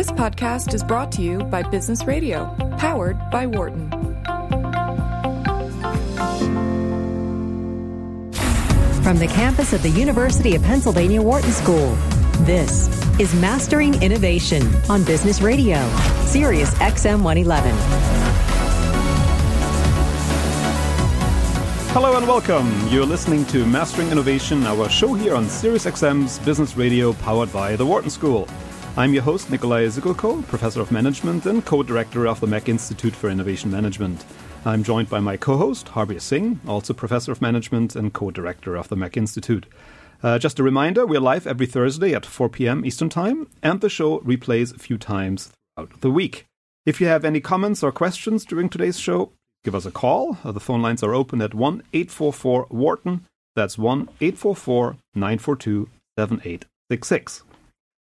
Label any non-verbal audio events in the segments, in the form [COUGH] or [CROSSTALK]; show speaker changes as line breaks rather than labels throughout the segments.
This podcast is brought to you by Business Radio, powered by Wharton.
From the campus of the University of Pennsylvania Wharton School, this is Mastering Innovation on Business Radio, Sirius XM 111.
Hello and welcome. You're listening to Mastering Innovation, our show here on Sirius XM's Business Radio powered by the Wharton School. I'm your host, Nicolaj Siggelkow, Professor of Management and Co-Director of the Mack Institute for Innovation Management. I'm joined by my co-host, Harbir Singh, also Professor of Management and Co-Director of the Mack Institute. Uh, just a reminder, we're live every Thursday at 4 p.m. Eastern Time, and the show replays a few times throughout the week. If you have any comments or questions during today's show, give us a call. Uh, the phone lines are open at 1 844 Wharton. That's 1 844 942 7866.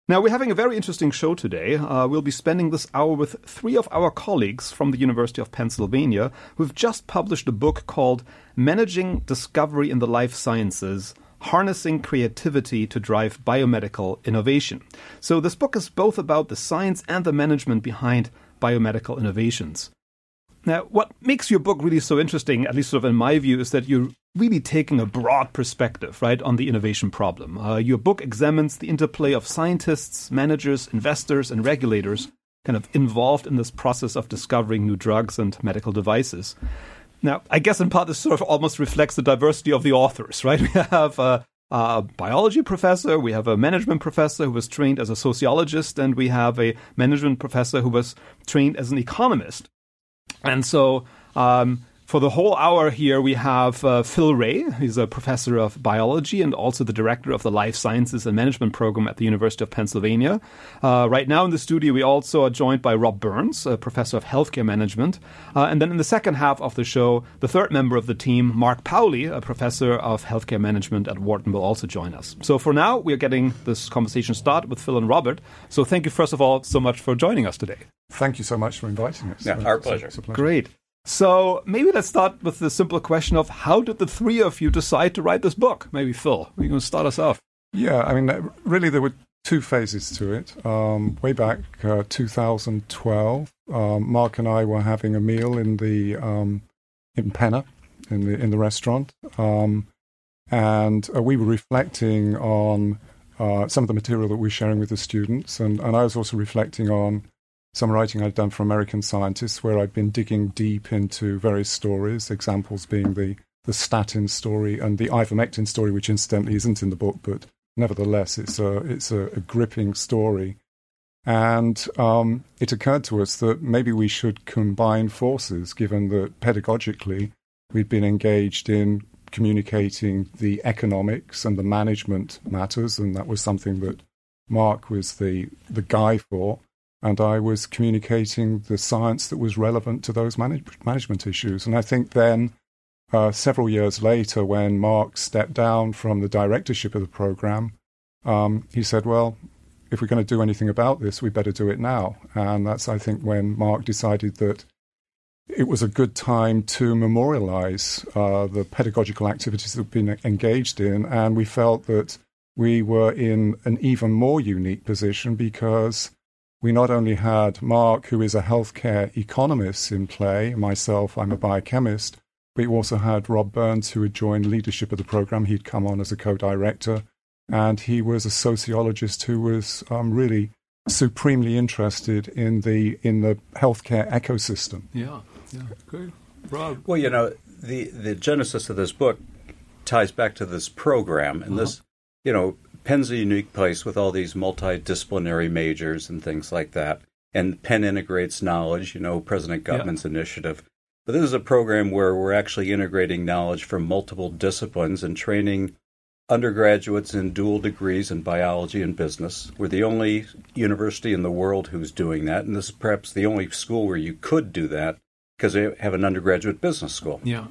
Now, we're having a very interesting show today. Uh, we'll be spending this hour with three of our colleagues from the University of Pennsylvania who've just published a book called Managing Discovery in the Life Sciences Harnessing Creativity to Drive Biomedical Innovation. So, this book is both about the science and the management behind biomedical innovations. Now, what makes your book really so interesting, at least sort of in my view, is that you're really taking a broad perspective, right, on the innovation problem. Uh, your book examines the interplay of scientists, managers, investors, and regulators kind of involved in this process of discovering new drugs and medical devices. Now, I guess in part this sort of almost reflects the diversity of the authors, right? [LAUGHS] We have a, a biology professor, we have a management professor who was trained as a sociologist, and we have a management professor who was trained as an economist. And so, um, for the whole hour here, we have uh, Phil Rea. He's a professor of biology and also the director of the Life Sciences and Management program at the University of Pennsylvania. Uh, right now in the studio, we also are joined by Rob Burns, a professor of healthcare management. Uh, and then in the second half of the show, the third member of the team, Mark Pauly, a professor of healthcare management at Wharton, will also join us. So for now, we are getting this conversation started with Phil and Robert. So thank you, first of all, so much for joining us today.
Thank you so much for inviting us.
Yeah, our pleasure.
It's a pleasure.
Great. So maybe let's start with the simple question of how did the three of you decide to write this book? Maybe Phil, you can start us off.
Yeah, I mean, really, there were two phases to it. Um, way back uh, 2012, um, Mark and I were having a meal in the um, in Penna, in the in the restaurant, um, and uh, we were reflecting on uh, some of the material that we were sharing with the students, and, and I was also reflecting on some writing I'd done for American scientists where I'd been digging deep into various stories, examples being the, the statin story and the ivermectin story, which incidentally isn't in the book, but nevertheless, it's a, it's a, a gripping story. And um, it occurred to us that maybe we should combine forces, given that pedagogically we'd been engaged in communicating the economics and the management matters, and that was something that Mark was the, the guy for and I was communicating the science that was relevant to those manage- management issues. And I think then, uh, several years later, when Mark stepped down from the directorship of the program, um, he said, Well, if we're going to do anything about this, we better do it now. And that's, I think, when Mark decided that it was a good time to memorialize uh, the pedagogical activities that we've been engaged in. And we felt that we were in an even more unique position because we not only had Mark, who is a healthcare economist in play, myself, I'm a biochemist, but we also had Rob Burns, who had joined leadership of the program. He'd come on as a co director, and he was a sociologist who was um, really supremely interested in the in the healthcare ecosystem.
Yeah, yeah, good. Rob.
Well, you know, the the genesis of this book ties back to this program, and uh-huh. this, you know, Penn's a unique place with all these multidisciplinary majors and things like that. And Penn integrates knowledge, you know, President Gutmann's yeah. initiative. But this is a program where we're actually integrating knowledge from multiple disciplines and training undergraduates in dual degrees in biology and business. We're the only university in the world who's doing that, and this is perhaps the only school where you could do that because they have an undergraduate business school.
Yeah.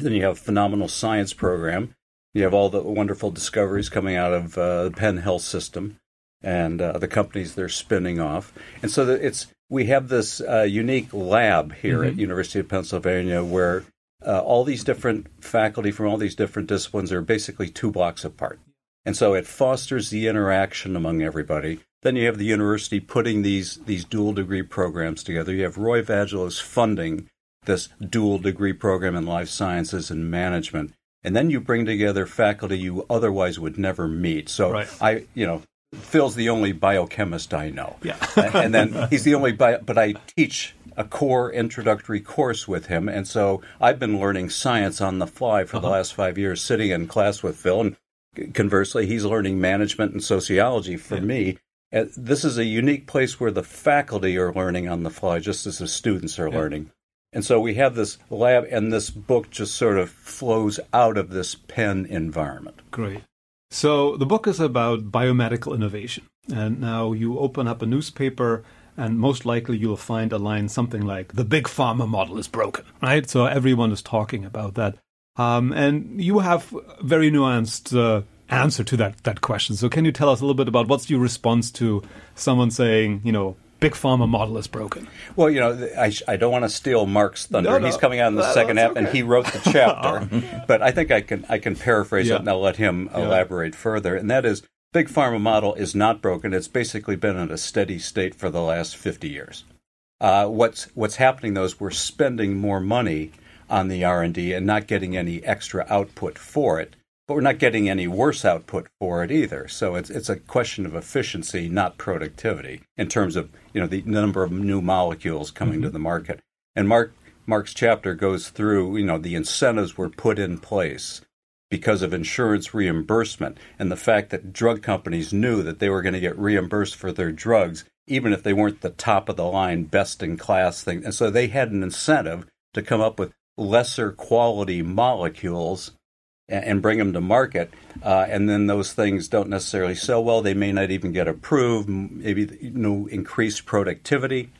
Then you have a phenomenal science program you have all the wonderful discoveries coming out of uh, the Penn Health System and uh, the companies they're spinning off. And so it's we have this uh, unique lab here mm-hmm. at University of Pennsylvania where uh, all these different faculty from all these different disciplines are basically two blocks apart. And so it fosters the interaction among everybody. Then you have the university putting these these dual degree programs together. You have Roy Vagelos funding this dual degree program in life sciences and management. And then you bring together faculty you otherwise would never meet. So
right.
I, you know, Phil's the only biochemist I know.
Yeah.
and then he's the only bio, but I teach a core introductory course with him. And so I've been learning science on the fly for uh-huh. the last five years, sitting in class with Phil. And conversely, he's learning management and sociology for yeah. me. And this is a unique place where the faculty are learning on the fly, just as the students are yeah. learning. And so we have this lab, and this book just sort of flows out of this Penn environment.
Great. So the book is about biomedical innovation. And now you open up a newspaper, and most likely you'll find a line something like, The big pharma model is broken, right? So everyone is talking about that. Um, and you have very nuanced uh, answer to that, that question. So can you tell us a little bit about what's your response to someone saying, you know, big pharma model is broken.
Well, you know, I, I don't want to steal Mark's thunder. No, no. He's coming out in the no, second half, okay. and he wrote the [LAUGHS] chapter. but I think I can I can paraphrase yeah. it, and I'll let him yeah. elaborate further. And that is, big pharma model is not broken. It's basically been in a steady state for the last fifty years. Uh, what's what's happening though is we're spending more money on the R and D and not getting any extra output for it but we're not getting any worse output for it either. So it's it's a question of efficiency, not productivity, in terms of you know the number of new molecules coming mm-hmm. to the market. And Mark Mark's chapter goes through you know the incentives were put in place because of insurance reimbursement and the fact that drug companies knew that they were going to get reimbursed for their drugs even if they weren't the top of the line best in class thing and so they had an incentive to come up with lesser quality molecules and bring them to market. Uh, and then those things don't necessarily sell well. They may not even get approved. Maybe you know increased productivity.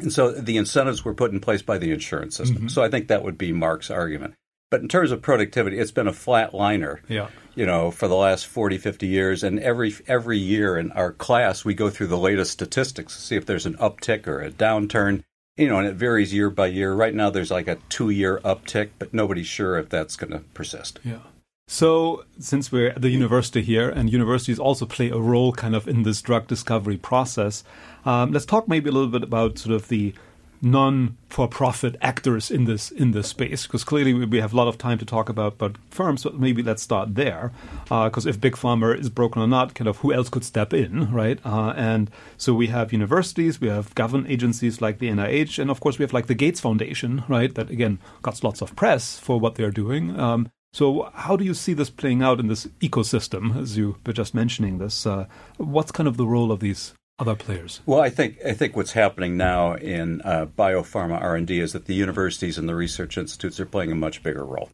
And so the incentives were put in place by the insurance system. Mm-hmm. So I think that would be Mark's argument. But in terms of productivity, it's been a flat liner,
yeah.
you know, for the last 40, 50 years. And every every year in our class, we go through the latest statistics to see if there's an uptick or a downturn you know, and it varies year by year. Right now, there's like a two year uptick, but nobody's sure if that's going to persist.
Yeah. So, since we're at the university here, and universities also play a role kind of in this drug discovery process, um, let's talk maybe a little bit about sort of the non-for-profit actors in this in this space because clearly we have a lot of time to talk about but firms but maybe let's start there. Because uh, if big pharma is broken or not kind of who else could step in right? Uh, and so we have universities we have government agencies like the NIH and of course we have like the Gates Foundation right? That again got lots of press for what they're doing. Um, so, how do you see this playing out in this ecosystem, as you were just mentioning this? Uh, what's kind of the role of these other players?
Well, I think I think what's happening now in uh, biopharma R and D is that the universities and the research institutes are playing a much bigger role,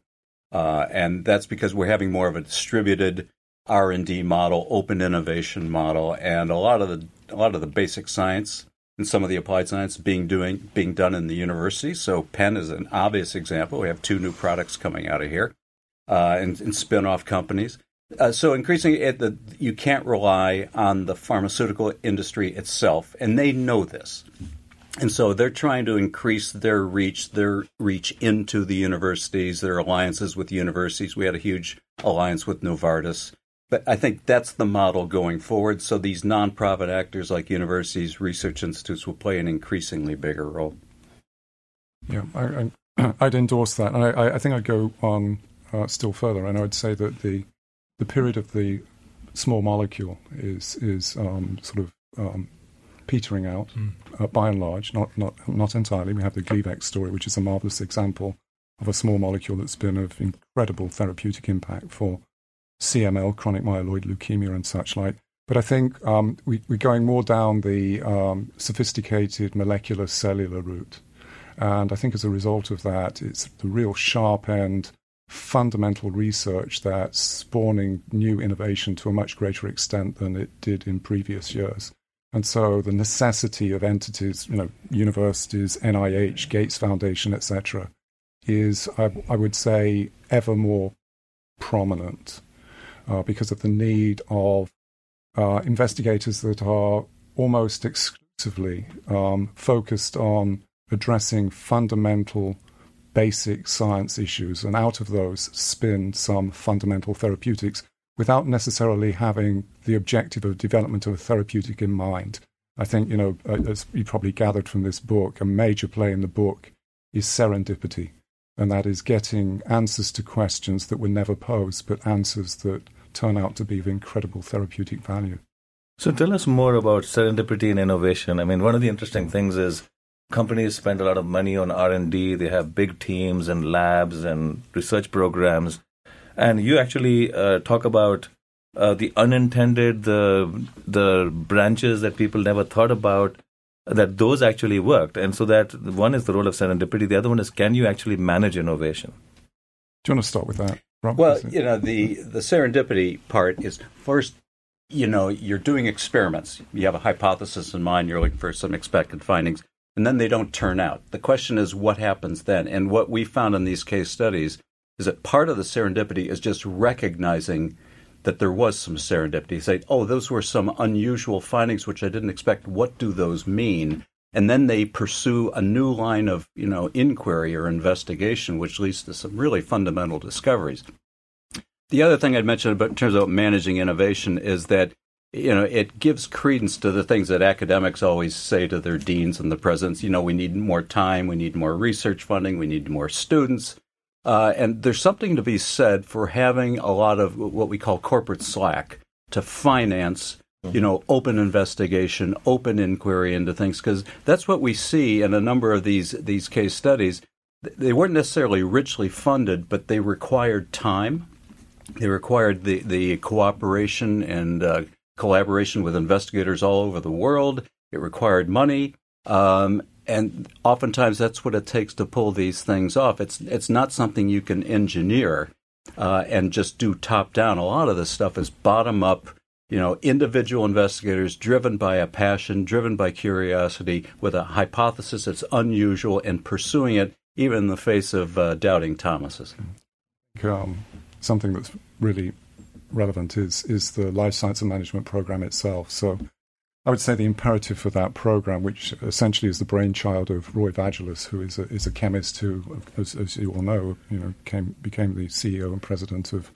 uh, and that's because we're having more of a distributed R and D model, open innovation model, and a lot of the a lot of the basic science and some of the applied science being doing being done in the universities. So Penn is an obvious example. We have two new products coming out of here, uh, and, and spin-off companies. Uh, so increasingly, it, the, you can't rely on the pharmaceutical industry itself, and they know this. And so they're trying to increase their reach, their reach into the universities, their alliances with universities. We had a huge alliance with Novartis. But I think that's the model going forward. So these nonprofit actors like universities, research institutes will play an increasingly bigger role.
Yeah, I, would [CLEARS THROAT] endorse that. And I, I, think I'd go on uh, still further, and I would say that the the period of the small molecule is is um, sort of um, petering out mm. uh, by and large, not not not entirely. We have the Gleevec story, which is a marvelous example of a small molecule that's been of incredible therapeutic impact for CML, chronic myeloid leukemia, and such like. But I think um, we, are going more down the um, sophisticated molecular cellular route. And I think as a result of that, it's the real sharp end fundamental research that's spawning new innovation to a much greater extent than it did in previous years. And so the necessity of entities, you know, universities, NIH, Gates Foundation, etc., is, I, I, would say, ever more prominent uh, because of the need of uh, investigators that are almost exclusively um, focused on addressing fundamental basic science issues, and out of those spin some fundamental therapeutics, without necessarily having the objective of development of a therapeutic in mind. I think, you know, uh, as you probably gathered from this book, a major play in the book is serendipity. And that is getting answers to questions that were never posed, but answers that turn out to be of incredible therapeutic value.
So tell us more about serendipity and innovation. I mean, one of the interesting things is companies spend a lot of money on R&D. They have big teams and labs and research programs. And you actually uh, talk about uh, the unintended, the the branches that people never thought about, that those actually worked. And so that one is the role of serendipity. The other one is can you actually manage innovation?
Do you want to start with that? Rob?
Well, you know, the the serendipity part is first you know, you're doing experiments. You have a hypothesis in mind, you're looking for some expected findings, and then they don't turn out. The question is what happens then? And what we found in these case studies is that part of the serendipity is just recognizing that there was some serendipity. Say, oh, those were some unusual findings which I didn't expect. What do those mean? And then they pursue a new line of, you know, inquiry or investigation, which leads to some really fundamental discoveries. The other thing I'd mention about in terms of managing innovation is that you know it gives credence to the things that academics always say to their deans and the presidents. You know, we need more time, we need more research funding, we need more students, uh, and there's something to be said for having a lot of what we call corporate slack to finance you know, open investigation, open inquiry into things, because that's what we see in a number of these these case studies. They weren't necessarily richly funded, but they required time they required the, the cooperation and uh, collaboration with investigators all over the world. It required money. Um, and oftentimes that's what it takes to pull these things off. It's, it's not something you can engineer uh, and just do top down. A lot of this stuff is bottom up, you know, individual investigators driven by a passion, driven by curiosity, with a hypothesis that's unusual and pursuing it even in the face of uh, doubting Thomases.
Um, something that's really relevant is is the life science and management program itself. So I would say the imperative for that program, which essentially is the brainchild of Roy Vagelos, who is a, is a chemist who, as, as you all know, you know, came, became the CEO and president of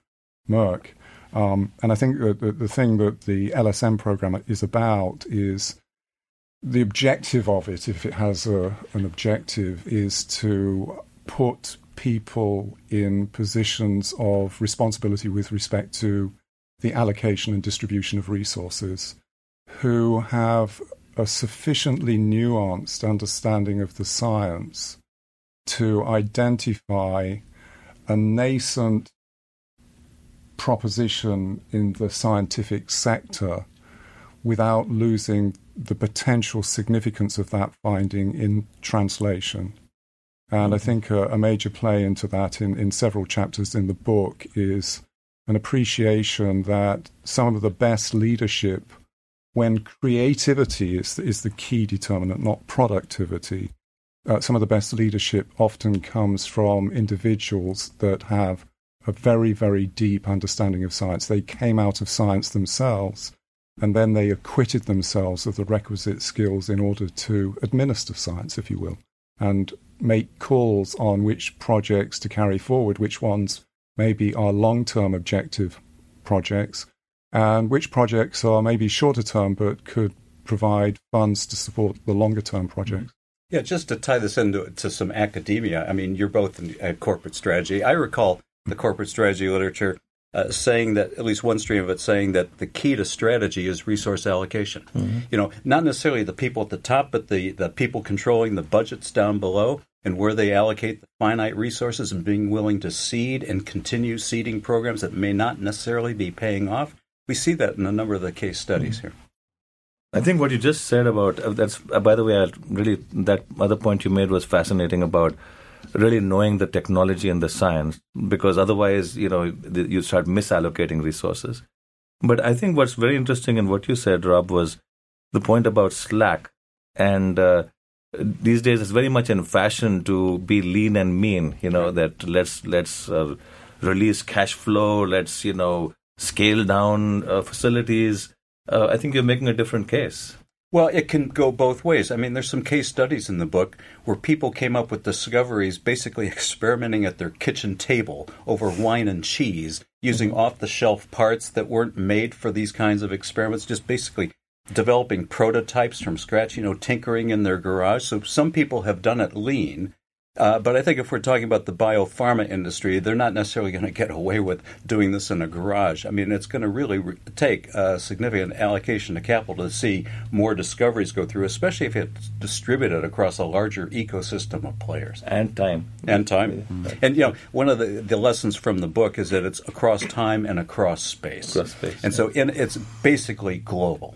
Merck. Um, and I think that the, the thing that the LSM program is about is the objective of it, if it has a, an objective, is to put people in positions of responsibility with respect to the allocation and distribution of resources who have a sufficiently nuanced understanding of the science to identify a nascent proposition in the scientific sector without losing the potential significance of that finding in translation. And I mm-hmm. think a, a, major play into that in, in several chapters in the book is an appreciation that some of the best leadership, when creativity is, is the key determinant, not productivity, uh, some of the best leadership often comes from individuals that have a very, very deep understanding of science. They came out of science themselves and then they acquitted themselves of the requisite skills in order to administer science, if you will. And make calls on which projects to carry forward, which ones maybe are long term objective projects, and which projects are maybe shorter term but could provide funds to support the longer term projects.
Yeah, just to tie this into to some academia, I mean, you're both in uh, corporate strategy. I recall the corporate strategy literature uh, saying that at least one stream of it saying that the key to strategy is resource allocation. Mm-hmm. You know, not necessarily the people at the top, but the the people controlling the budgets down below and where they allocate the finite resources and being willing to seed and continue seeding programs that may not necessarily be paying off. We see that in a number of the case studies mm-hmm. here.
I think what you just said about uh, that's uh, by the way, I really that other point you made was fascinating about really knowing the technology and the science because otherwise, you know, you start misallocating resources. But I think what's very interesting in what you said, Rob, was the point about Slack. And uh, these days it's very much in fashion to be lean and mean you know that let's let's uh, release cash flow let's you know scale down uh, facilities. Uh, i think you're making a different case
Well, it can go both ways. I mean, there's some case studies in the book where people came up with discoveries basically [LAUGHS] experimenting at their kitchen table over wine and cheese using
Mm-hmm.
off the shelf parts that weren't made for these kinds of experiments, just basically developing prototypes from scratch, you know, tinkering in their garage. So some people have done it lean. Uh, but I think if we're talking about the biopharma industry, they're not necessarily going to get away with doing this in a garage. I mean, it's going to really re- take a significant allocation of capital to see more discoveries go through, especially if it's distributed across a larger ecosystem of players
And time.
and time. And you know, one of the, the lessons from the book is that it's across time and across space.
Across space,
and so in, it's basically global.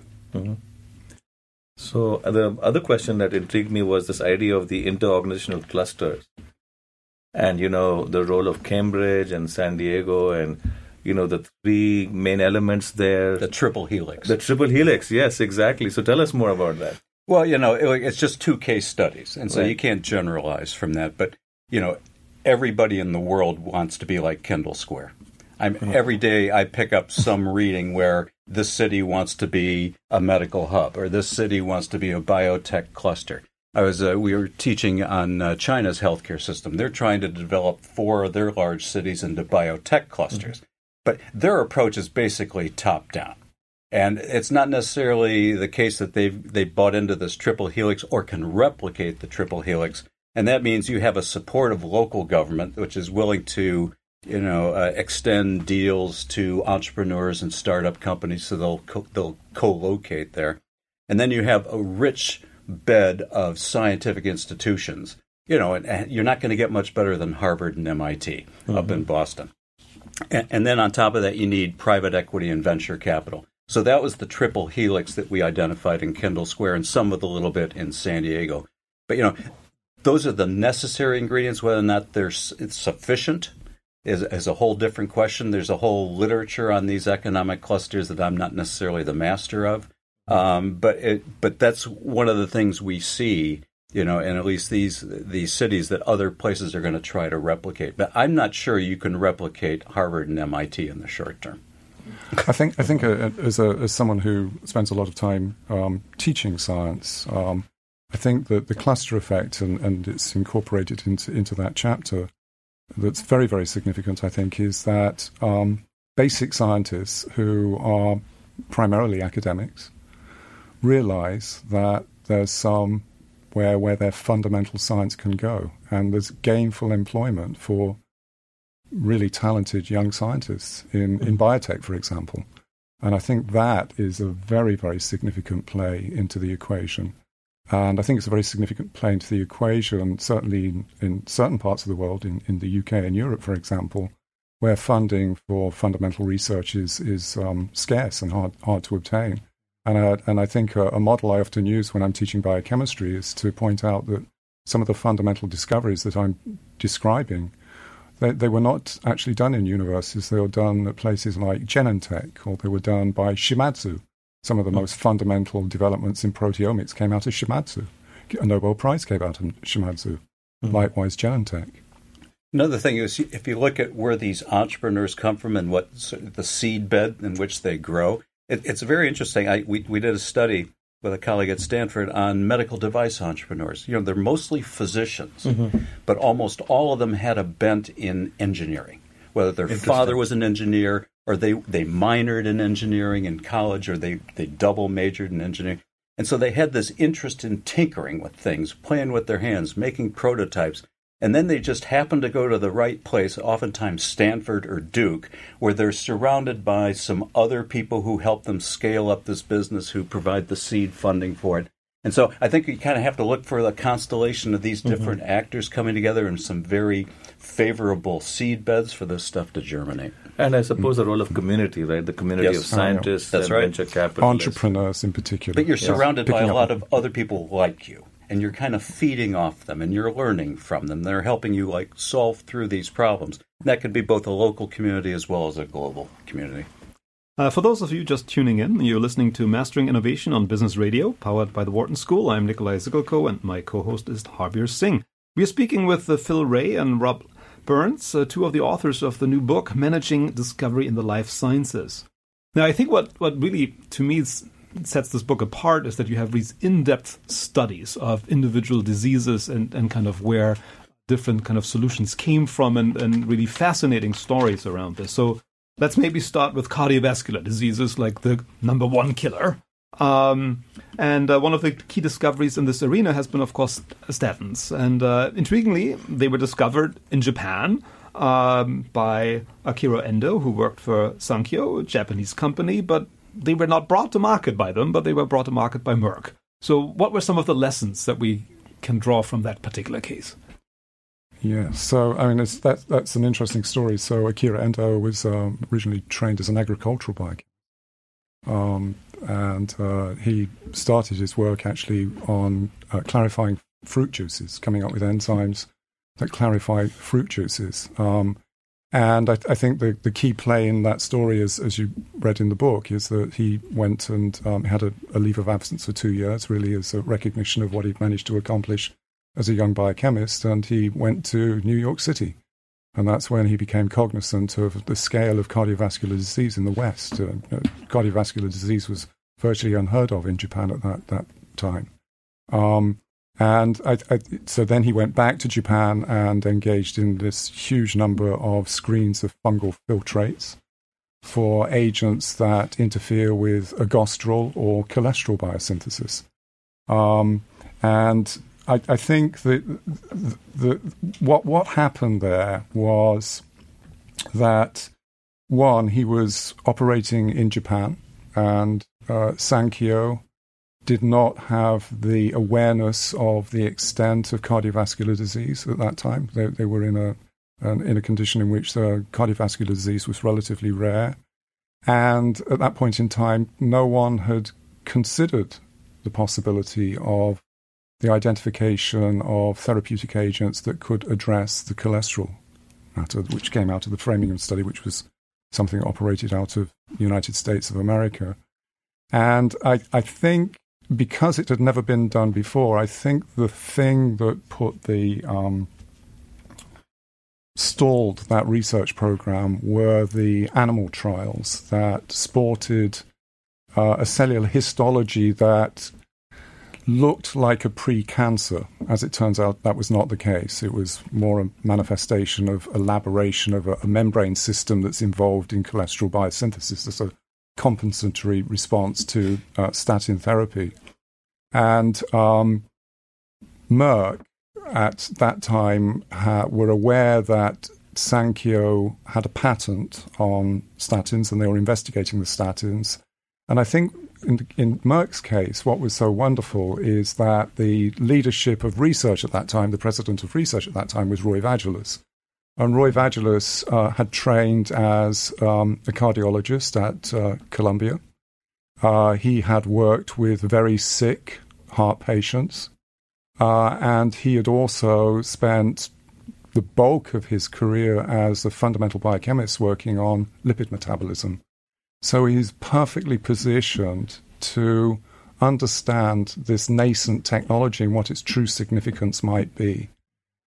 So the other question that intrigued me was this idea of the interorganizational clusters, and you know the role of Cambridge and San Diego, and you know the three main elements there.
The triple helix.
The triple helix, yes, exactly. So tell us more about that.
Well, you know, it- it's just two case studies, and so
Right.
you can't generalize from that. But you know, everybody in the world wants to be like Kendall Square. I'm every day I pick up some reading where this city wants to be a medical hub, or this city wants to be a biotech cluster. I was uh, we were teaching on uh, China's healthcare system. They're trying to develop four of their large cities into biotech clusters, but their approach is basically top down. And it's not necessarily the case that they've they bought into this triple helix or can replicate the triple helix. And that means you have a supportive local government which is willing to, you know, uh, extend deals to entrepreneurs and startup companies so they'll co- they'll co-locate there. And then you have a rich bed of scientific institutions. You know, and, and you're not going to get much better than Harvard and MIT up in Boston. And, and then on top of that, you need private equity and venture capital. So that was the triple helix that we identified in Kendall Square and some of the little bit in San Diego. But, you know, those are the necessary ingredients. Whether or not they're sufficient is, is a whole different question. There's a whole literature on these economic clusters that I'm not necessarily the master of. Um, but it, but that's one of the things we see, you know, and at least these these cities that other places are going to try to replicate. But I'm not sure you can replicate Harvard and MIT in the short term.
I think I think uh, as a, as someone who spends a lot of time um, teaching science, um, I think that the cluster effect and, and it's incorporated into into that chapter that's very very significant. I think is that um, basic scientists who are primarily academics realize that there's some where where their fundamental science can go, and there's gainful employment for really talented young scientists in, in biotech, for example. And I think that is a very, very significant play into the equation. And I think it's a very significant play into the equation, certainly in, in certain parts of the world, in, in the UK and Europe, for example, where funding for fundamental research is, is um, scarce and hard, hard to obtain. And I, and I think a, a model I often use when I'm teaching biochemistry is to point out that some of the fundamental discoveries that I'm describing they, they were not actually done in universities. They were done at places like Genentech, or they were done by Shimadzu. Some of the most fundamental developments in proteomics came out of Shimadzu. A Nobel Prize came out of Shimadzu. Hmm. Likewise, Genentech.
Another thing is, if you look at where these entrepreneurs come from and what the seed bed in which they grow, it, it's very interesting. I, we, we did a study with a colleague at Stanford on medical device entrepreneurs. You know, they're mostly physicians, mm-hmm. but almost all of them had a bent in engineering. Whether their father was an engineer, or they, they minored in engineering in college, or they, they double majored in engineering. And so they had this interest in tinkering with things, playing with their hands, making prototypes. And then they just happen to go to the right place, oftentimes Stanford or Duke, where they're surrounded by some other people who help them scale up this business, who provide the seed funding for it. And so I think you kind of have to look for the constellation of these mm-hmm. different actors coming together in some very favorable seed beds for this stuff to germinate.
And I suppose the role of community, right? The community
Yes.
of scientists
That's
and
right.
venture capitalists.
Entrepreneurs, in particular.
But you're
Yes.
surrounded by a lot of other people like you, and you're kind of feeding off them, and you're learning from them. They're helping you like solve through these problems. That could be both a local community as well as a global community.
Uh, for those of you just tuning in, you're listening to Mastering Innovation on Business Radio, powered by the Wharton School. I'm Nicolaj Siggelkow, and my co-host is Harbir Singh. We are speaking with uh, Phil Rea and Rob Burns, uh, two of the authors of the new book, Managing Discovery in the Life Sciences. Now, I think what, what really, to me, sets this book apart is that you have these in-depth studies of individual diseases and, and kind of where different kind of solutions came from and, and really fascinating stories around this. So let's maybe start with cardiovascular diseases like the number one killer. Um, and uh, one of the key discoveries in this arena has been, of course, statins. And uh, intriguingly, they were discovered in Japan um, by Akira Endo, who worked for Sankyo, a Japanese company, but they were not brought to market by them, but they were brought to market by Merck. So, what were some of the lessons that we can draw from that particular case?
Yeah, so I mean, that, that's an interesting story. So Akira Endo was um, originally trained as an agricultural biochemist, um, and uh, he started his work actually on uh, clarifying fruit juices, coming up with enzymes that clarify fruit juices. Um, and I, I, think the, the key play in that story, is, as you read in the book, is that he went and um, had a, a, leave of absence for two years, really as a recognition of what he'd managed to accomplish as a young biochemist. And he went to New York City. And that's when he became cognizant of the scale of cardiovascular disease in the West. Uh, cardiovascular disease was virtually unheard of in Japan at that, that time. Um, and I, I, so then he went back to Japan and engaged in this huge number of screens of fungal filtrates for agents that interfere with ergosterol or cholesterol biosynthesis. Um, and I, I, think that the, the, what, what happened there was that, one, he was operating in Japan, and uh, Sankyo did not have the awareness of the extent of cardiovascular disease at that time. They, they were in a in a condition in which the cardiovascular disease was relatively rare, and at that point in time, no one had considered the possibility of the identification of therapeutic agents that could address the cholesterol matter, which came out of the Framingham study, which was something operated out of the United States of America. And I, I think because it had never been done before, I think the thing that put the um, stalled that research program were the animal trials that sported uh, a cellular histology that looked like a pre-cancer. As it turns out, that was not the case. It was more a manifestation of elaboration of a, a membrane system that's involved in cholesterol biosynthesis. There's a compensatory response to uh, statin therapy. And um, Merck at that time ha- were aware that Sankyo had a patent on statins and they were investigating the statins. And I think in, in, Merck's case, what was so wonderful is that the leadership of research at that time, the president of research at that time, was Roy Vagelos. And Roy Vagelos uh, had trained as um, a cardiologist at uh, Columbia. Uh, he had worked with very sick heart patients, uh, and he had also spent the bulk of his career as a fundamental biochemist working on lipid metabolism. So he's perfectly positioned to understand this nascent technology and what its true significance might be.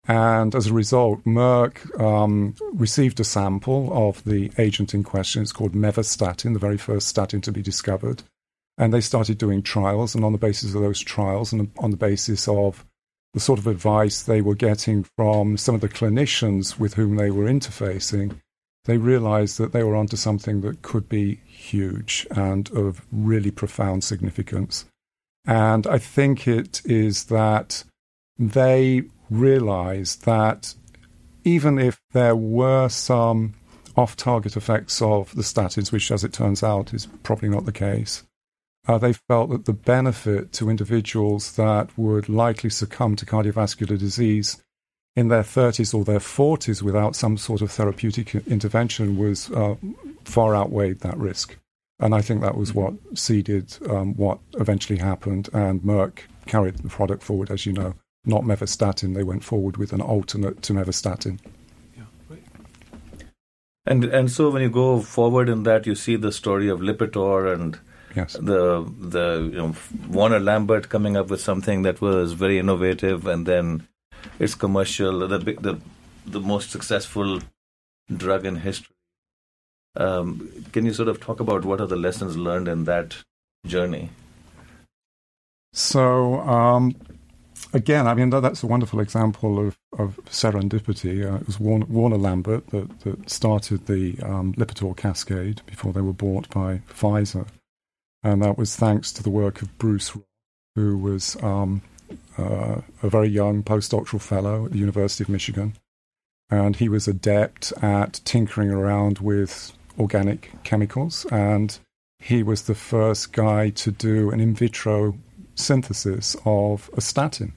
And as a result, Merck um, received a sample of the agent in question. It's called mevastatin, the very first statin to be discovered. And they started doing trials. And on the basis of those trials and on the basis of the sort of advice they were getting from some of the clinicians with whom they were interfacing, they realized that they were onto something that could be huge and of really profound significance. And I think it is that they realized that even if there were some off target effects of the statins, which, as it turns out, is probably not the case, uh, they felt that the benefit to individuals that would likely succumb to cardiovascular disease in their 30s or their 40s without some sort of therapeutic intervention was uh, far outweighed that risk. And I think that was what seeded um, what eventually happened. And Merck carried the product forward, as you know, not mevastatin. They went forward with an alternate to mevastatin.
And and so when you go forward in that, you see the story of Lipitor and
yes.
the the you know Warner Lambert coming up with something that was very innovative, and then it's commercial, the the the most successful drug in history. Um, can you sort of talk about what are the lessons learned in that journey?
So, um, again, I mean, that, that's a wonderful example of, of serendipity. Uh, it was Warner, Warner Lambert that, that, started the um, Lipitor cascade before they were bought by Pfizer. And that was thanks to the work of Bruce, who was um, uh, a very young postdoctoral fellow at the University of Michigan. And he was adept at tinkering around with organic chemicals. And he was the first guy to do an in vitro synthesis of a statin.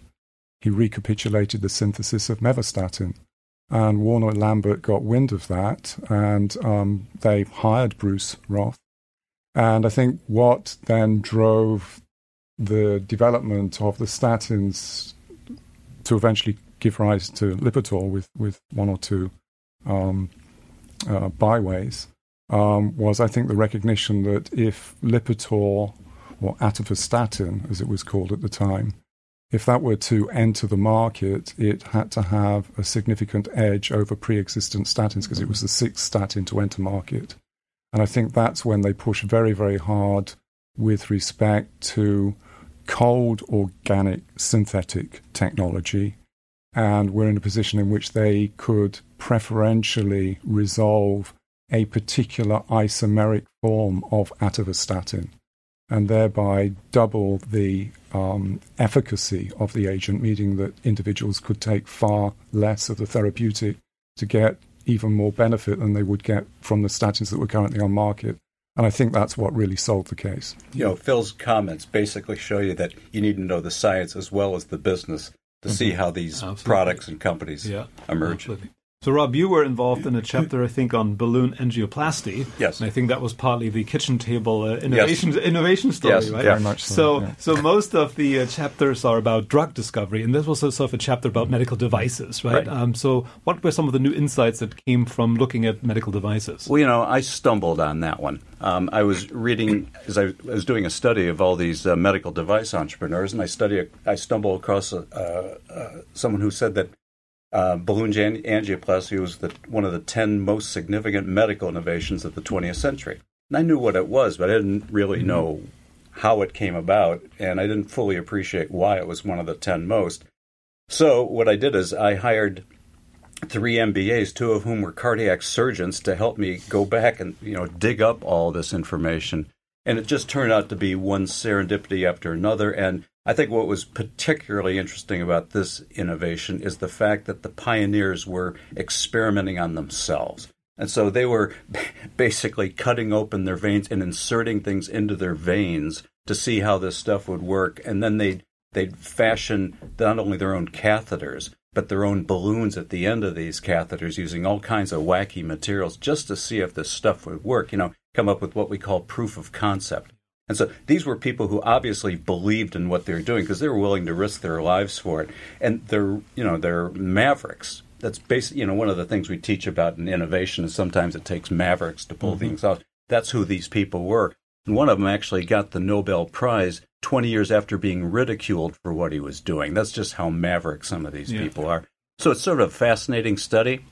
He recapitulated the synthesis of mevastatin. And Warner Lambert got wind of that, and um, they hired Bruce Roth. And I think what then drove the development of the statins to eventually give rise to Lipitor with, with one or two um, uh, byways um, was, I think, the recognition that if Lipitor or atorvastatin, as it was called at the time, if that were to enter the market, it had to have a significant edge over pre existent statins because it was the sixth statin to enter market. And I think that's when they push very, very hard with respect to cold organic synthetic technology. And we're in a position in which they could preferentially resolve a particular isomeric form of atorvastatin and thereby double the um, efficacy of the agent, meaning that individuals could take far less of the therapeutic to get even more benefit than they would get from the statins that were currently on market. And I think that's what really solved the case.
You know, Phil's comments basically show you that you need to know the science as well as the business to mm-hmm. see how these Absolutely. products and companies yeah, emerge.
Absolutely. So, Rob, you were involved in a chapter, I think, on balloon angioplasty.
Yes,
and I think that was partly the kitchen table uh, innovation yes. innovation story,
yes,
right?
Very much
so. So, yeah. so most of the uh, chapters are about drug discovery, and this was also sort of a chapter about medical devices, right?
right.
Um, so, what were some of the new insights that came from looking at medical devices?
Well, you know, I stumbled on that one. Um, I was reading as I was doing a study of all these uh, medical device entrepreneurs, and I study I stumbled across a, uh, someone who said that uh, balloon angioplasty was the, one of the 10 most significant medical innovations of the 20th century. And I knew what it was, but I didn't really mm-hmm. know how it came about, and I didn't fully appreciate why it was one of the 10 most. So, what I did is I hired three MBAs, two of whom were cardiac surgeons, to help me go back and you know dig up all this information. And it just turned out to be one serendipity after another. And I think what was particularly interesting about this innovation is the fact that the pioneers were experimenting on themselves. And so they were [LAUGHS] basically cutting open their veins and inserting things into their veins to see how this stuff would work. And then they'd, they'd fashion not only their own catheters, but their own balloons at the end of these catheters using all kinds of wacky materials just to see if this stuff would work. You know, come up with what we call proof of concept. And so these were people who obviously believed in what they were doing because they were willing to risk their lives for it. And they're, you know, they're mavericks. That's basically, you know, one of the things we teach about in innovation is sometimes it takes mavericks to pull mm-hmm. things off. That's who these people were. And one of them actually got the Nobel Prize 20 years after being ridiculed for what he was doing. That's just how maverick some of these yeah. people are. So it's sort of a fascinating study.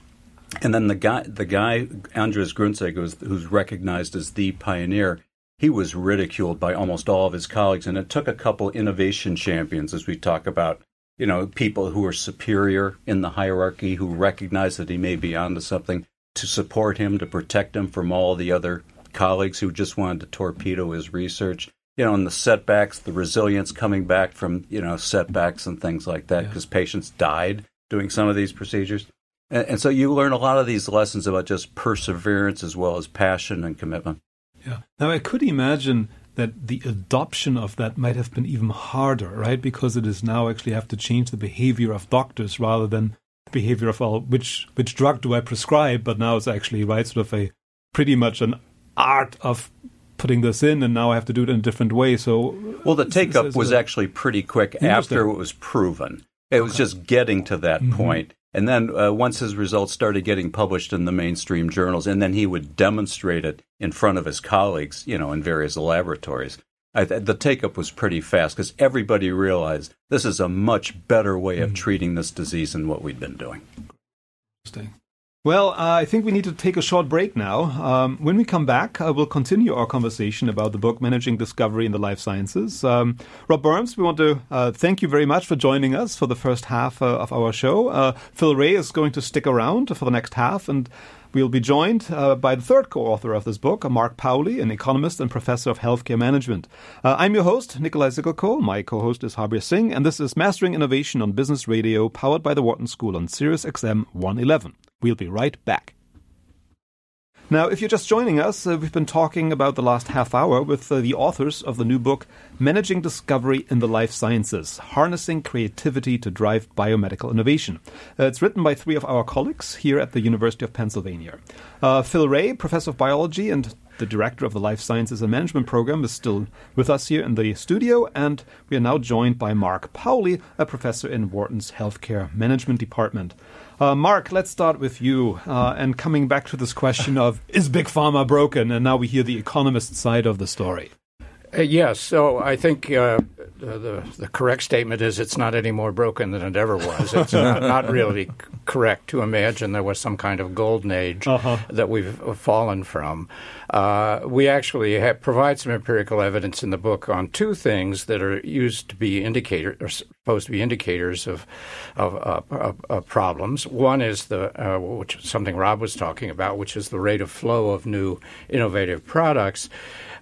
And then the guy, the guy Andreas Gruentzig, who's, who's recognized as the pioneer, he was ridiculed by almost all of his colleagues. And it took a couple innovation champions, as we talk about, you know, people who are superior in the hierarchy, who recognize that he may be onto something, to support him, to protect him from all the other colleagues who just wanted to torpedo his research. You know, and the setbacks, the resilience coming back from, you know, setbacks and things like that, because yeah. patients died doing some of these procedures. And, and so you learn a lot of these lessons about just perseverance as well as passion and commitment.
Yeah. Now I could imagine that the adoption of that might have been even harder, right? Because it is now actually have to change the behavior of doctors rather than behavior of well, which which drug do I prescribe? But now it's actually right, sort of a pretty much an art of putting this in, and now I have to do it in a different way. So,
well, the take up was actually pretty quick after it was proven. It was okay. just getting to that mm-hmm. point. And then uh, once his results started getting published in the mainstream journals, and then he would demonstrate it in front of his colleagues, you know, in various laboratories. I, the take up was pretty fast because everybody realized this is a much better way of mm-hmm. treating this disease than what we'd been doing.
Interesting. Well, uh, I think we need to take a short break now. Um, when we come back, uh, we'll continue our conversation about the book Managing Discovery in the Life Sciences. Um, Rob Burns, we want to uh, thank you very much for joining us for the first half uh, of our show. Uh, Phil Rea is going to stick around for the next half, and We'll be joined uh, by the third co author of this book, Mark Pauly, an economist and professor of healthcare management. Uh, I'm your host, Nicolaj Siggelkow. My co host is Harbir Singh, and this is Mastering Innovation on Business Radio, powered by the Wharton School on Sirius XM 111. We'll be right back. Now, if you're just joining us, uh, we've been talking about the last half hour with uh, the authors of the new book, Managing Discovery in the Life Sciences Harnessing Creativity to Drive Biomedical Innovation. Uh, it's written by three of our colleagues here at the University of Pennsylvania. Uh, Phil Rea, professor of biology and the director of the Life Sciences and Management Program, is still with us here in the studio, and we are now joined by Mark Pauly, a professor in Wharton's Healthcare Management Department. Uh, Mark, let's start with you. Uh, and coming back to this question of is Big Pharma broken? And now we hear the economist side of the story.
Uh, yes, so I think uh, the, the correct statement is it's not any more broken than it ever was. It's [LAUGHS] not, not, really correct to imagine there was some kind of golden age uh-huh. that we've fallen from. Uh, we actually have, provide some empirical evidence in the book on two things that are used to be indicators, or supposed to be indicators of of, uh, of, of problems. One is the uh, which something Rob was talking about, which is the rate of flow of new innovative products.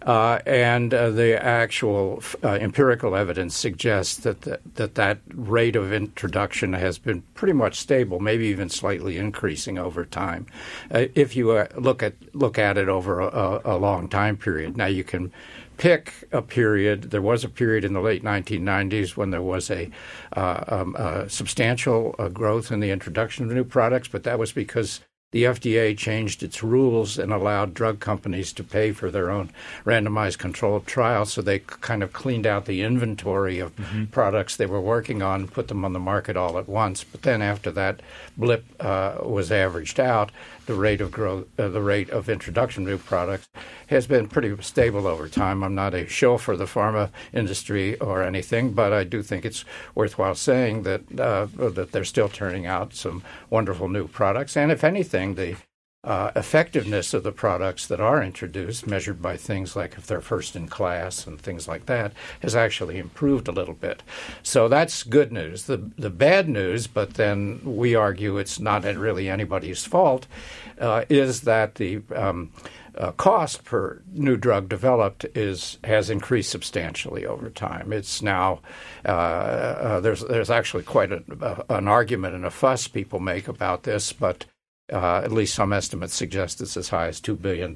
Uh, and uh, the actual uh, empirical evidence suggests that, the, that that rate of introduction has been pretty much stable, maybe even slightly increasing over time. Uh, if you uh, look at look at it over a, a, long time period, now you can pick a period. There was a period in the late 1990s when there was a, uh, um, a substantial growth in the introduction of new products, but that was because the FDA changed its rules and allowed drug companies to pay for their own randomized controlled trials. So they kind of cleaned out the inventory of mm-hmm. products they were working on and put them on the market all at once. But then after that blip uh, was averaged out, the rate of growth, uh, the rate of introduction of new products has been pretty stable over time. I'm not a show for the pharma industry or anything, but I do think it's worthwhile saying that uh, that they're still turning out some wonderful new products, and if anything, the uh, effectiveness of the products that are introduced, measured by things like if they're first in class and things like that, has actually improved a little bit. So that's good news. The the bad news, but then we argue it's not really anybody's fault, uh, is that the um, uh, cost per new drug developed is has increased substantially over time. It's now uh, uh, there's there's actually quite a, an argument and a fuss people make about this, but uh, at least some estimates suggest it's as high as $2 billion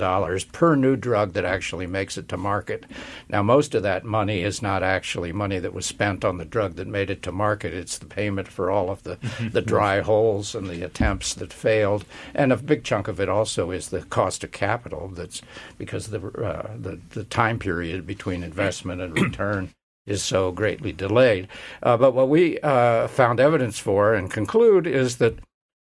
per new drug that actually makes it to market. Now, most of that money is not actually money that was spent on the drug that made it to market. It's the payment for all of the, [LAUGHS] the dry holes and the attempts that failed. And a big chunk of it also is the cost of capital that's because the, uh, the, the time period between investment and return is so greatly delayed. Uh, but what we uh, found evidence for and conclude is that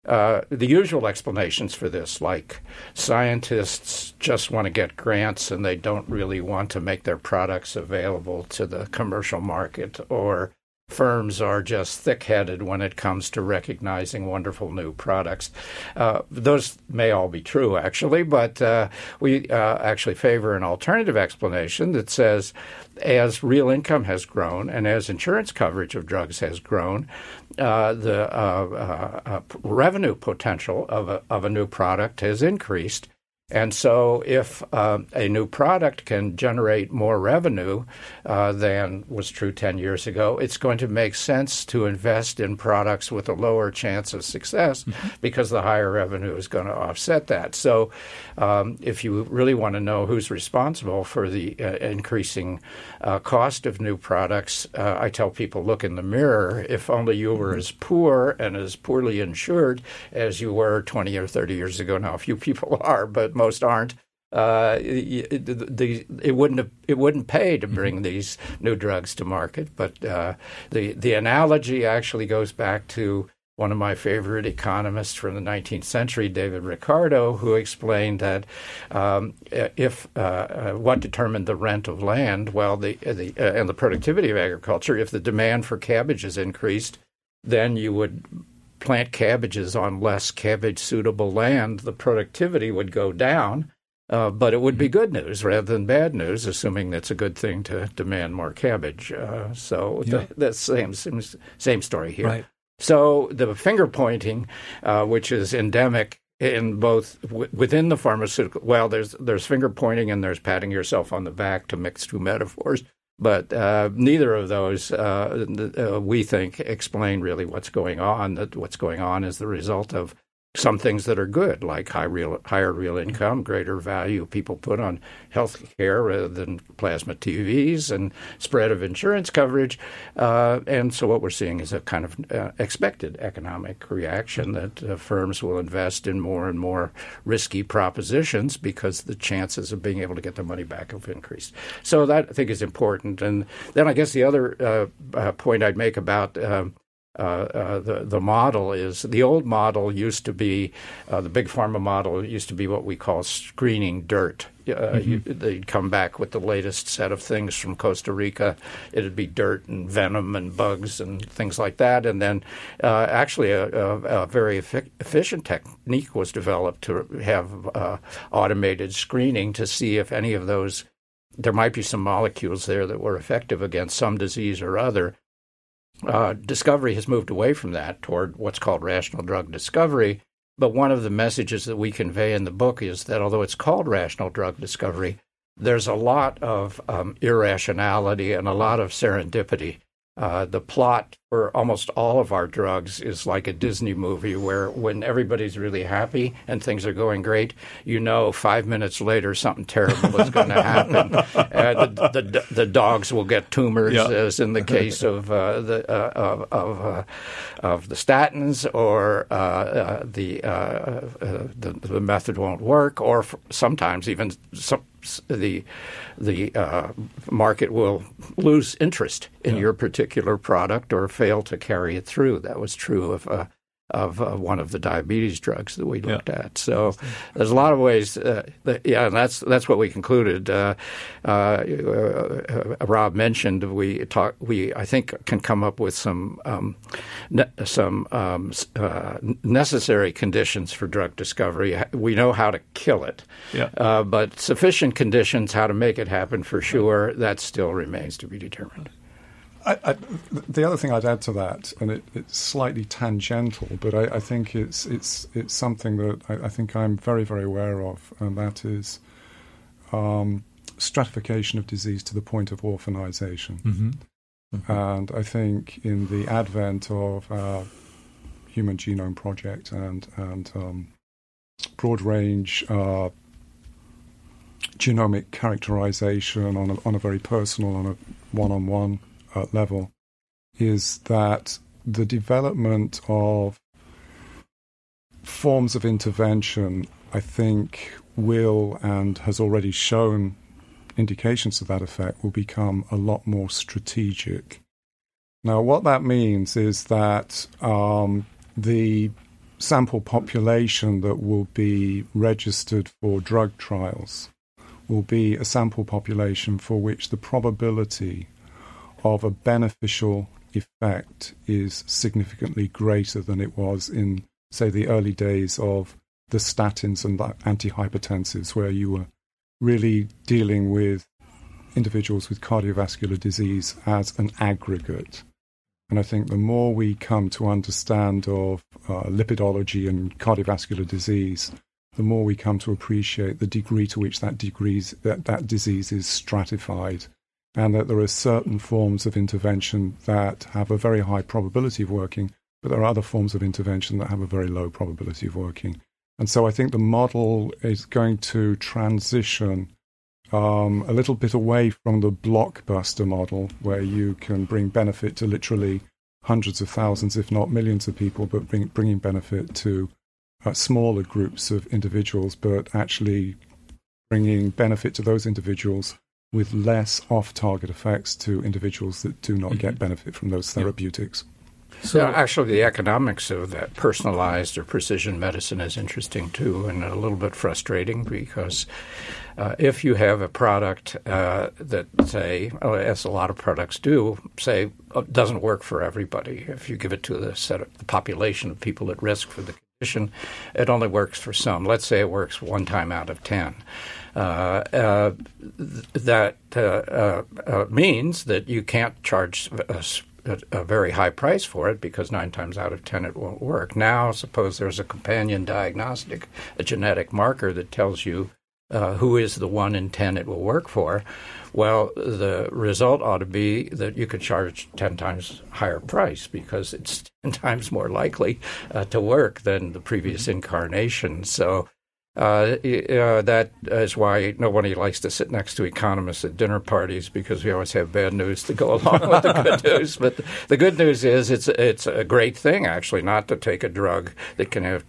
uh, the usual explanations for this, like scientists just want to get grants and they don't really want to make their products available to the commercial market, or firms are just thick headed when it comes to recognizing wonderful new products. Uh, those may all be true, actually, but uh, we uh, actually favor an alternative explanation that says as real income has grown and as insurance coverage of drugs has grown, uh, the uh, uh, revenue potential of a, of a new product has increased. And so, if uh, a new product can generate more revenue uh, than was true 10 years ago, it's going to make sense to invest in products with a lower chance of success mm-hmm. because the higher revenue is going to offset that. So, um, if you really want to know who's responsible for the uh, increasing uh, cost of new products, uh, I tell people look in the mirror. If only you were mm-hmm. as poor and as poorly insured as you were 20 or 30 years ago. Now, a few people [LAUGHS] are, but most aren't. Uh, it, the, it wouldn't have, it wouldn't pay to bring mm-hmm. these new drugs to market. But uh, the the analogy actually goes back to one of my favorite economists from the 19th century, David Ricardo, who explained that um, if uh, uh, what determined the rent of land, well, the, the uh, and the productivity of agriculture, if the demand for cabbage is increased, then you would plant cabbages on less cabbage suitable land, the productivity would go down. Uh, but it would be good news rather than bad news, assuming that's a good thing to demand more cabbage. Uh, so yeah. the, the same, same same story here.
Right.
So the finger pointing, uh, which is endemic in both w- within the pharmaceutical, well, there's there's finger pointing and there's patting yourself on the back to mix two metaphors. But uh, neither of those, uh, uh, we think, explain really what's going on. That what's going on is the result of some things that are good, like high real, higher real income, greater value people put on health care rather than plasma TVs, and spread of insurance coverage. Uh, and so, what we're seeing is a kind of uh, expected economic reaction that uh, firms will invest in more and more risky propositions because the chances of being able to get the money back have increased. So, that I think is important. And then, I guess the other uh, uh, point I'd make about um, uh, uh, the the model is the old model used to be uh, the big pharma model used to be what we call screening dirt. Uh, mm-hmm. you, they'd come back with the latest set of things from Costa Rica. It'd be dirt and venom and bugs and things like that. And then, uh, actually, a, a, a very efficient technique was developed to have uh, automated screening to see if any of those there might be some molecules there that were effective against some disease or other uh, discovery has moved away from that toward what's called rational drug discovery. But one of the messages that we convey in the book is that although it's called rational drug discovery, there's a lot of um, irrationality and a lot of serendipity uh, the plot for almost all of our drugs is like a Disney movie where when everybody's really happy and things are going great, you know five minutes later something terrible is going [LAUGHS] to happen. uh, the, the, the, dogs will get tumors, yeah. as in the case of uh, the uh, of of, uh, of, the statins, or uh, the, the, the method won't work, or sometimes even some the the uh, market will lose interest in yeah. your particular product or fail to carry it through. That was true of uh, of uh, one of the diabetes drugs that we looked yeah. at. So there's a lot of ways. Uh, that, yeah, and that's that's what we concluded. Uh, uh, uh Rob mentioned we talk. We I think can come up with some um, ne- some um, uh, necessary conditions for drug discovery. We know how to kill it,
yeah.
but sufficient conditions how to make it happen for sure. That still remains to be determined.
I, I, the other thing I'd add to that, and it, it's slightly tangential, but I, I, think it's it's it's something that I, think I'm very very aware of, and that is um, stratification of disease to the point of orphanization.
Mm-hmm. Mm-hmm.
And I think in the advent of our Human Genome Project and and um, broad range uh, genomic characterization on a, on a very personal, on a one on one uh, level is that the development of forms of intervention, I think, will and has already shown indications to that effect, will become a lot more strategic. Now, what that means is that um, the sample population that will be registered for drug trials will be a sample population for which the probability of a beneficial effect is significantly greater than it was in, say, the early days of the statins and the antihypertensives, where you were really dealing with individuals with cardiovascular disease as an aggregate. And I think the more we come to understand of uh, lipidology and cardiovascular disease, the more we come to appreciate the degree to which that, degrees, that, that disease is stratified and that there are certain forms of intervention that have a very high probability of working, but there are other forms of intervention that have a very low probability of working. And so I think the model is going to transition um, a little bit away from the blockbuster model, where you can bring benefit to literally hundreds of thousands, if not millions of people, but bring, bringing benefit to uh, smaller groups of individuals, but actually bringing benefit to those individuals with less off target effects to individuals that do not get mm-hmm. benefit from those therapeutics.
So, yeah, actually, the economics of that personalized or precision medicine is interesting too, and a little bit frustrating because uh, if you have a product uh, that, say, as a lot of products do, say, uh, doesn't work for everybody, if you give it to the set of the population of people at risk for the condition, it only works for some. Let's say it works one time out of 10 that uh, means that you can't charge a, a, very high price for it because nine times out of ten it won't work. Now, suppose there's a companion diagnostic, a genetic marker that tells you uh, who is the one in 10 it will work for, well, the result ought to be that you could charge 10 times higher price because it's [LAUGHS] 10 times more likely uh, to work than the previous mm-hmm. incarnation. So uh, uh, that is why nobody likes to sit next to economists at dinner parties because we always have bad news to go [LAUGHS] along with the good news. But the good news is it's it's a great thing actually not to take a drug that can have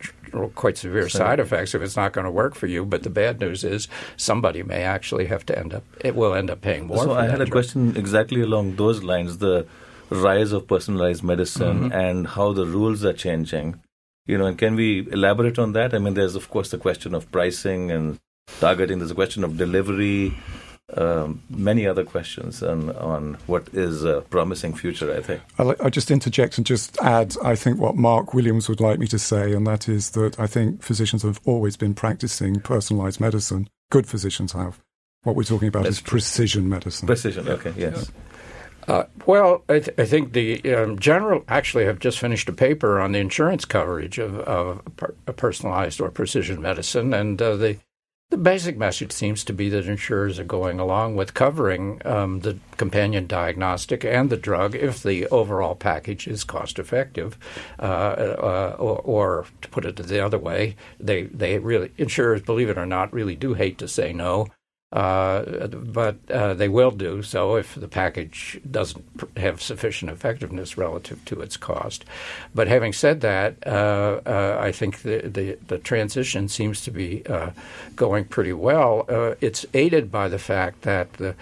quite severe so, side effects if it's not going to work for you. But the bad news is somebody may actually have to end up, it will end up paying more.
So I had a drug. question exactly along those lines the rise of personalized medicine mm-hmm. and how the rules are changing. You know, and can we elaborate on that? I mean, there's of course the question of pricing and targeting. There's a question of delivery um, many other questions on, on what is a promising future, I think.
I'll, I'll, just interject and just add, I think, what Mark Williams would like me to say, and that is that I think physicians have always been practicing personalized medicine. Good physicians have. What we're talking about That's is true. precision medicine.
Precision, okay, yes.
Uh, well, I, th- I, think the um, general actually have just finished a paper on the insurance coverage of, of per- personalized or precision medicine, and uh, the the basic message seems to be that insurers are going along with covering um, the companion diagnostic and the drug if the overall package is cost effective. Uh, uh, or, or, to put it the other way, they, they really insurers, believe it or not, really do hate to say no. Uh, but uh, they will do so if the package doesn't have sufficient effectiveness relative to its cost. But having said that, uh, uh I think the, the, the, transition seems to be uh, going pretty well. It's aided by the fact that the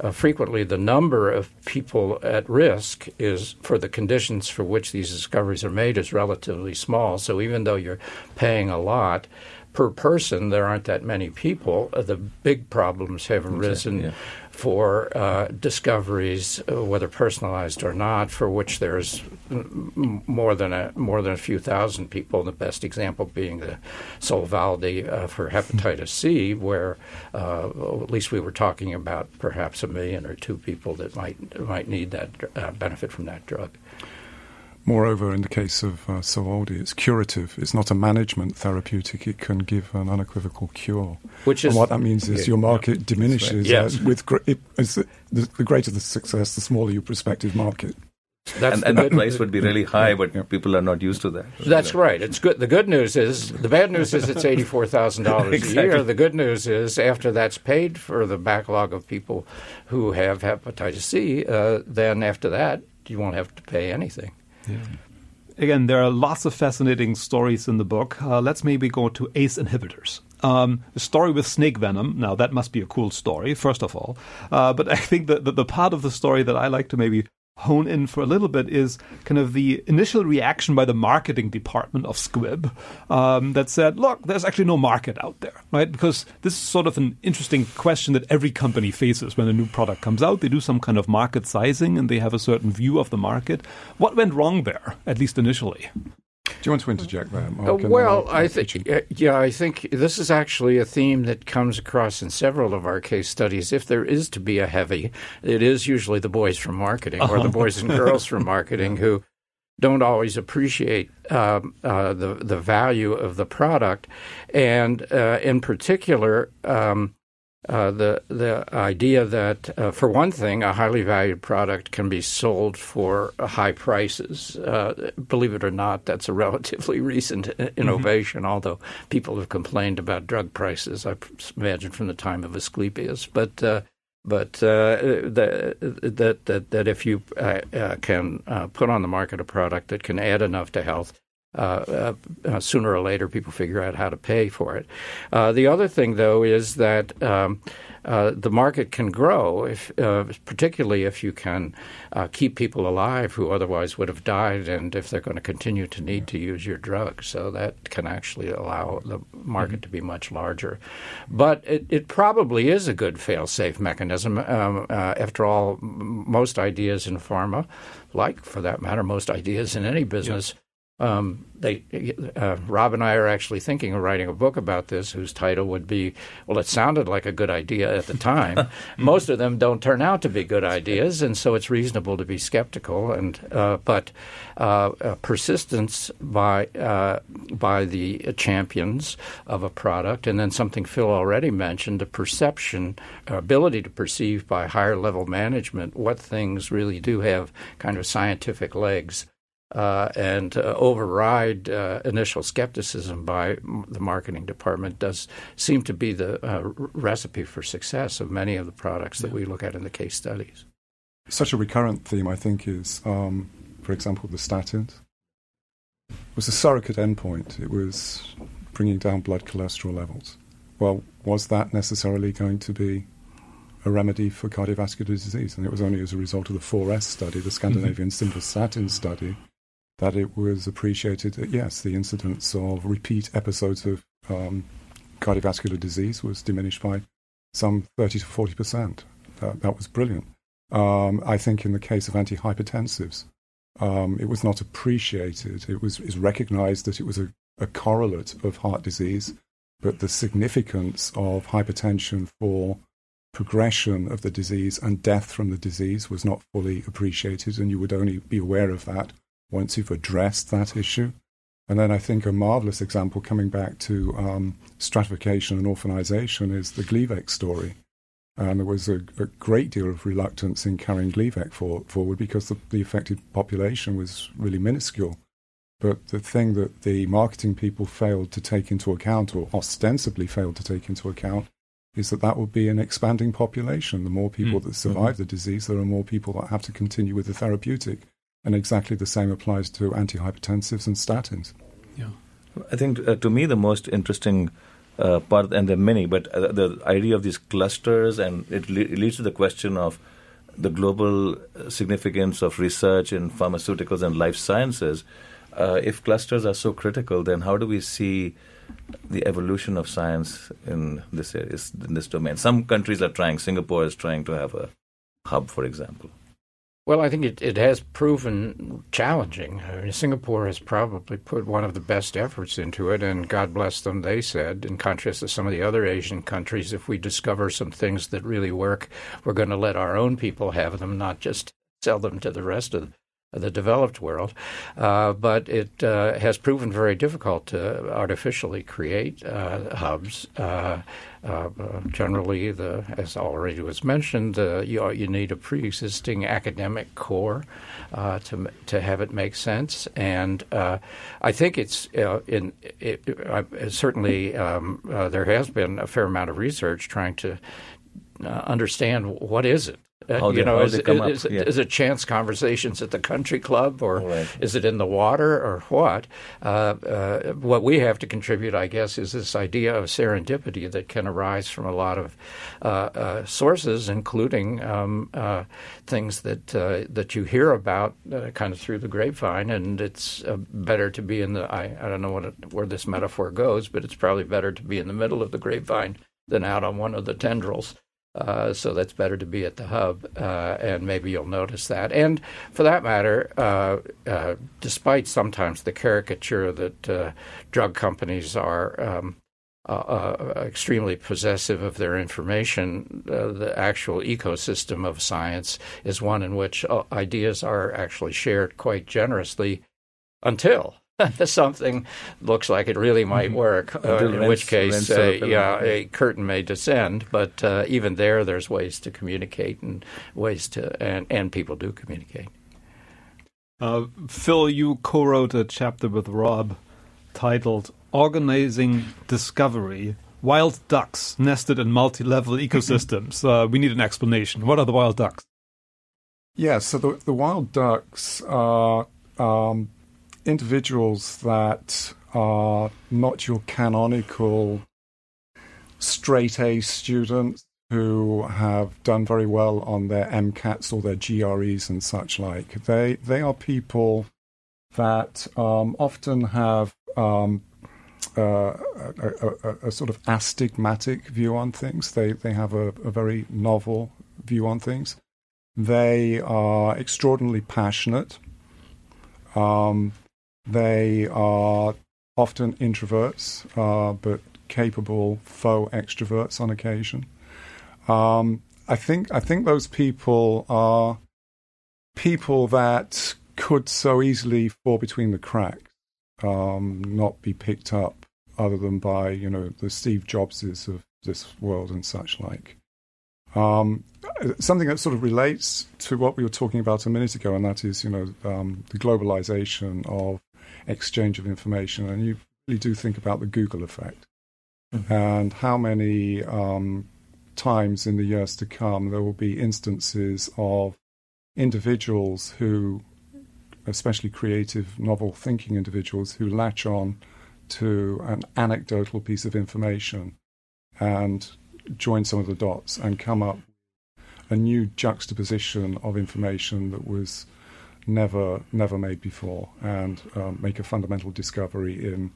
uh, frequently the number of people at risk is for the conditions for which these discoveries are made is relatively small. So even though you're paying a lot, per person, there aren't that many people. Uh, the big problems have arisen exactly, yeah. for uh, discoveries, uh, whether personalized or not, for which there's more than a more than a few thousand people. The best example being the Sovaldi uh, for hepatitis C, where uh, at least we were talking about perhaps a million or two people that might might need that uh, benefit from that drug.
Moreover, in the case of uh, Sovaldi, it's curative. It's not a management therapeutic. It can give an unequivocal cure. Which is, and what that means is yeah, your market yeah, diminishes. Right. Yes. with it, the, the, greater the success, the smaller your prospective market.
That's and, and the price would be really high, but yeah. people are not used to that.
That's right. It's good. The good news is the bad news is it's eighty four thousand dollars exactly. a year. The good news is after that's paid for the backlog of people who have hepatitis C, uh, then after that you won't have to pay anything.
Again, there are lots of fascinating stories in the book. Uh, let's maybe go to ACE inhibitors. Um, a story with snake venom. Now, that must be a cool story, first of all. Uh, but [LAUGHS] I think that the, the part of the story that I like to maybe hone in for a little bit is kind of the initial reaction by the marketing department of Squibb um, that said, look, there's actually no market out there, right? Because this is sort of an interesting question that every company faces when a new product comes out. They do some kind of market sizing and they have a certain view of the market. What went wrong there, at least initially?
Do you want to interject there?
Uh, well, I think uh, yeah, I think this is actually a theme that comes across in several of our case studies. If there is to be a heavy, it is usually the boys from marketing or the boys and girls from [LAUGHS] marketing who don't always appreciate um, uh, the the value of the product, and uh, in particular. Um, uh, the the idea that, uh, for one thing, a highly valued product can be sold for high prices. Uh, believe it or not, that's a relatively [LAUGHS] recent mm-hmm. innovation. Mm-hmm. Although people have complained about drug prices, I imagine from the time of Asclepius, but. Uh, but uh, that, that that if you can put on the market a product that can add enough to health, uh, uh, sooner or later people figure out how to pay for it. Uh, the other thing, though, is that um, uh, the market can grow, if, uh, particularly if you can uh, keep people alive who otherwise would have died, and if they're going to continue to need to use your drug. So that can actually allow the market mm-hmm. to be much larger. But it, it probably is a good fail-safe mechanism. Um, uh, after all, most ideas in pharma, like for that matter, most ideas in any business. Um, they, uh, Rob and I are actually thinking of writing a book about this, whose title would be, well, it sounded like a good idea at the time. [LAUGHS] Most of them don't turn out to be good ideas, and so it's reasonable to be skeptical. And uh, but uh, uh persistence by uh, by the champions of a product, and then something Phil already mentioned, the perception, ability to perceive by higher level management what things really do have kind of scientific legs uh, and uh, override uh, initial skepticism by the marketing department does seem to be the uh, recipe for success of many of the products that we look at in the case studies.
Such a recurrent theme, I think, is, um, for example, the statins. It was a surrogate endpoint. It was bringing down blood cholesterol levels. Well, was that necessarily going to be a remedy for cardiovascular disease? And it was only as a result of the 4S study, the Scandinavian mm-hmm. simvastatin study, that it was appreciated that, yes, the incidence of repeat episodes of um, cardiovascular disease was diminished by some 30 to 40 percent. That, that was brilliant. Um, I think in the case of antihypertensives, um, it was not appreciated. It was, was recognized that it was a, a correlate of heart disease, but the significance of hypertension for progression of the disease and death from the disease was not fully appreciated, and you would only be aware of that once you've addressed that issue. And then I think a marvelous example coming back to um, stratification and orphanization is the Gleevec story. And there was a, a, great deal of reluctance in carrying Gleevec for, forward because the, the affected population was really minuscule. But the thing that the marketing people failed to take into account, or ostensibly failed to take into account, is that that will be an expanding population. The more people mm. that survive mm-hmm. the disease, there are more people that have to continue with the therapeutic. And exactly the same applies to antihypertensives and statins.
Yeah. I think uh, to me the most interesting uh, part, and there are many, but uh, the idea of these clusters, and it, le- it, leads to the question of the global significance of research in pharmaceuticals and life sciences. Uh, if clusters are so critical, then how do we see the evolution of science in this area, in this domain? Some countries are trying. Singapore is trying to have a hub, for example.
Well, I think it, it has proven challenging. I mean, Singapore has probably put one of the best efforts into it, and God bless them, they said, in contrast to some of the other Asian countries, if we discover some things that really work, we're going to let our own people have them, not just sell them to the rest of the developed world. Uh, but it uh, has proven very difficult to artificially create uh, hubs. Uh, uh, generally, the, as already was mentioned, you, you, need a pre-existing academic core to to have it make sense. And I think it's in it, it, certainly um, there has been a fair amount of research trying to understand what is it uh, you know, is, is, yeah. is, it chance conversations at the country club, or right. is it in the water, or what? Uh, uh, what we have to contribute, I guess, is this idea of serendipity that can arise from a lot of uh, uh, sources, including um, uh, things that that you hear about kind of through the grapevine. And it's better to be in the I, I don't know what it, where this metaphor goes, but it's probably better to be in the middle of the grapevine than out on one of the tendrils. Uh, so that's better to be at the hub, uh, and maybe you'll notice that. And for that matter, uh, uh despite sometimes the caricature that uh, drug companies are um, extremely possessive of their information, the actual ecosystem of science is one in which ideas are actually shared quite generously until [LAUGHS] something looks like it really might mm-hmm. work. Uh, in rents, which case, uh, yeah, a curtain may descend. But uh, even there, there's ways to communicate and ways to, and, and people do communicate.
Uh, Phil, you co-wrote a chapter with Rob titled "Organizing Discovery." Wild ducks nested in multi-level ecosystems. Uh, we need an explanation. What are the wild ducks?
Yeah, so the, the wild ducks are um, individuals that are not your canonical straight A students who have done very well on their MCATs or their GREs and such like. They they are people that um, often have um, uh, a, a, a, sort of astigmatic view on things. They they have a, a very novel view on things. They are extraordinarily passionate. Um, they are often introverts, uh, but capable faux extroverts on occasion. Um, I think I think those people are people that could so easily fall between the cracks, um, not be picked up other than by you know the Steve Jobses of this world and such like. Um, something that sort of relates to what we were talking about a minute ago, and that is you know um, the globalization of exchange of information, and you really do think about the Google effect mm-hmm. and how many um, times in the years to come there will be instances of individuals who, especially creative, novel thinking individuals, who latch on to an anecdotal piece of information and join some of the dots and come up with a new juxtaposition of information that was never never made before and um, make a fundamental discovery in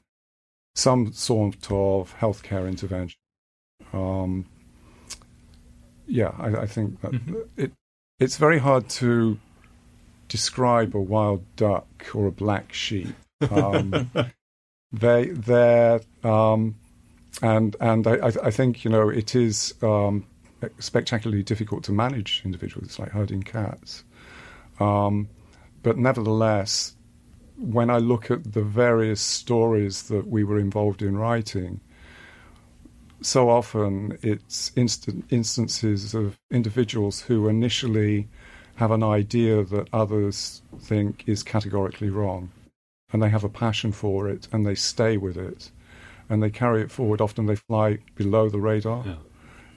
some sort of healthcare intervention. Um, yeah, I, I think that mm-hmm. it it's very hard to describe a wild duck or a black sheep. Um, [LAUGHS] they they're um, and and I, I think you know it is um, spectacularly difficult to manage individuals. It's like herding cats. Um, but nevertheless, when I look at the various stories that we were involved in writing, so often it's instant instances of individuals who initially have an idea that others think is categorically wrong, and they have a passion for it, and they stay with it, and they carry it forward. Often they fly below the radar, yeah.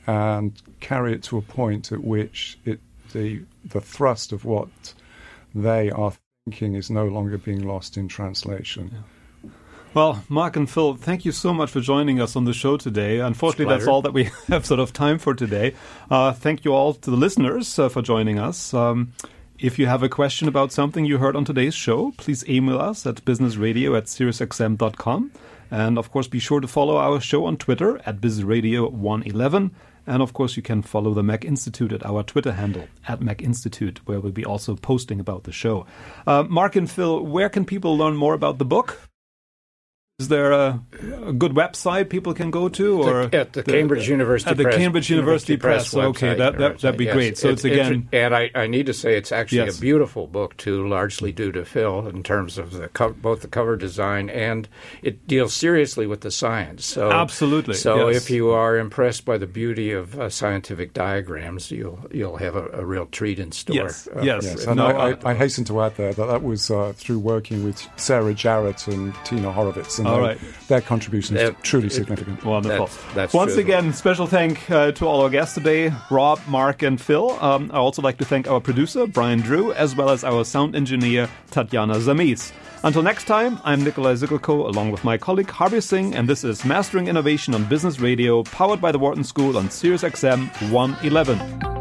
and carry it to a point at which it the the thrust of what they are thinking is no longer being lost in translation. Yeah.
Well, Mark and Phil, thank you so much for joining us on the show today. Unfortunately, that's all that we [LAUGHS] have sort of time for today. Uh, thank you all to the listeners uh, for joining us. Um, if you have a question about something you heard on today's show, please email us at businessradio at SiriusXM.com. And of course, be sure to follow our show on Twitter at BizRadio111 and of course, you can follow the Mack Institute at our Twitter handle, at Mack Institute, where we'll be also posting about the show. Uh, Mark and Phil, where can people learn more about the book? Is there a, a, good website people can go to,
or the, at the, the, Cambridge University
at the
Press,
Cambridge University, Press? Press okay, that, that that'd be yes. great. So it's, it's again,
and I, I need to say it's actually yes. a beautiful book too, largely due to Phil in terms of the co- both the cover design and it deals seriously with the science. So
absolutely.
So
yes.
if you are impressed by the beauty of uh, scientific diagrams, you'll you'll have a, a real treat in store.
Yes, uh, yes.
yes. And no, I, I, hasten to add there that that was uh, through working with Sarah Jarrett and Tina Horowitz, and
all right.
their contribution is truly significant.
Wonderful. That's, that's Once true. again, special thank uh, to all our guests today, Rob, Mark, and Phil. Um, I also like to thank our producer, Brian Drew, as well as our sound engineer, Tatiana Zamis. Until next time, I'm Nicolaj Siggelkow along with my colleague Harbir Singh, and this is Mastering Innovation on Business Radio, powered by the Wharton School on Sirius XM 111.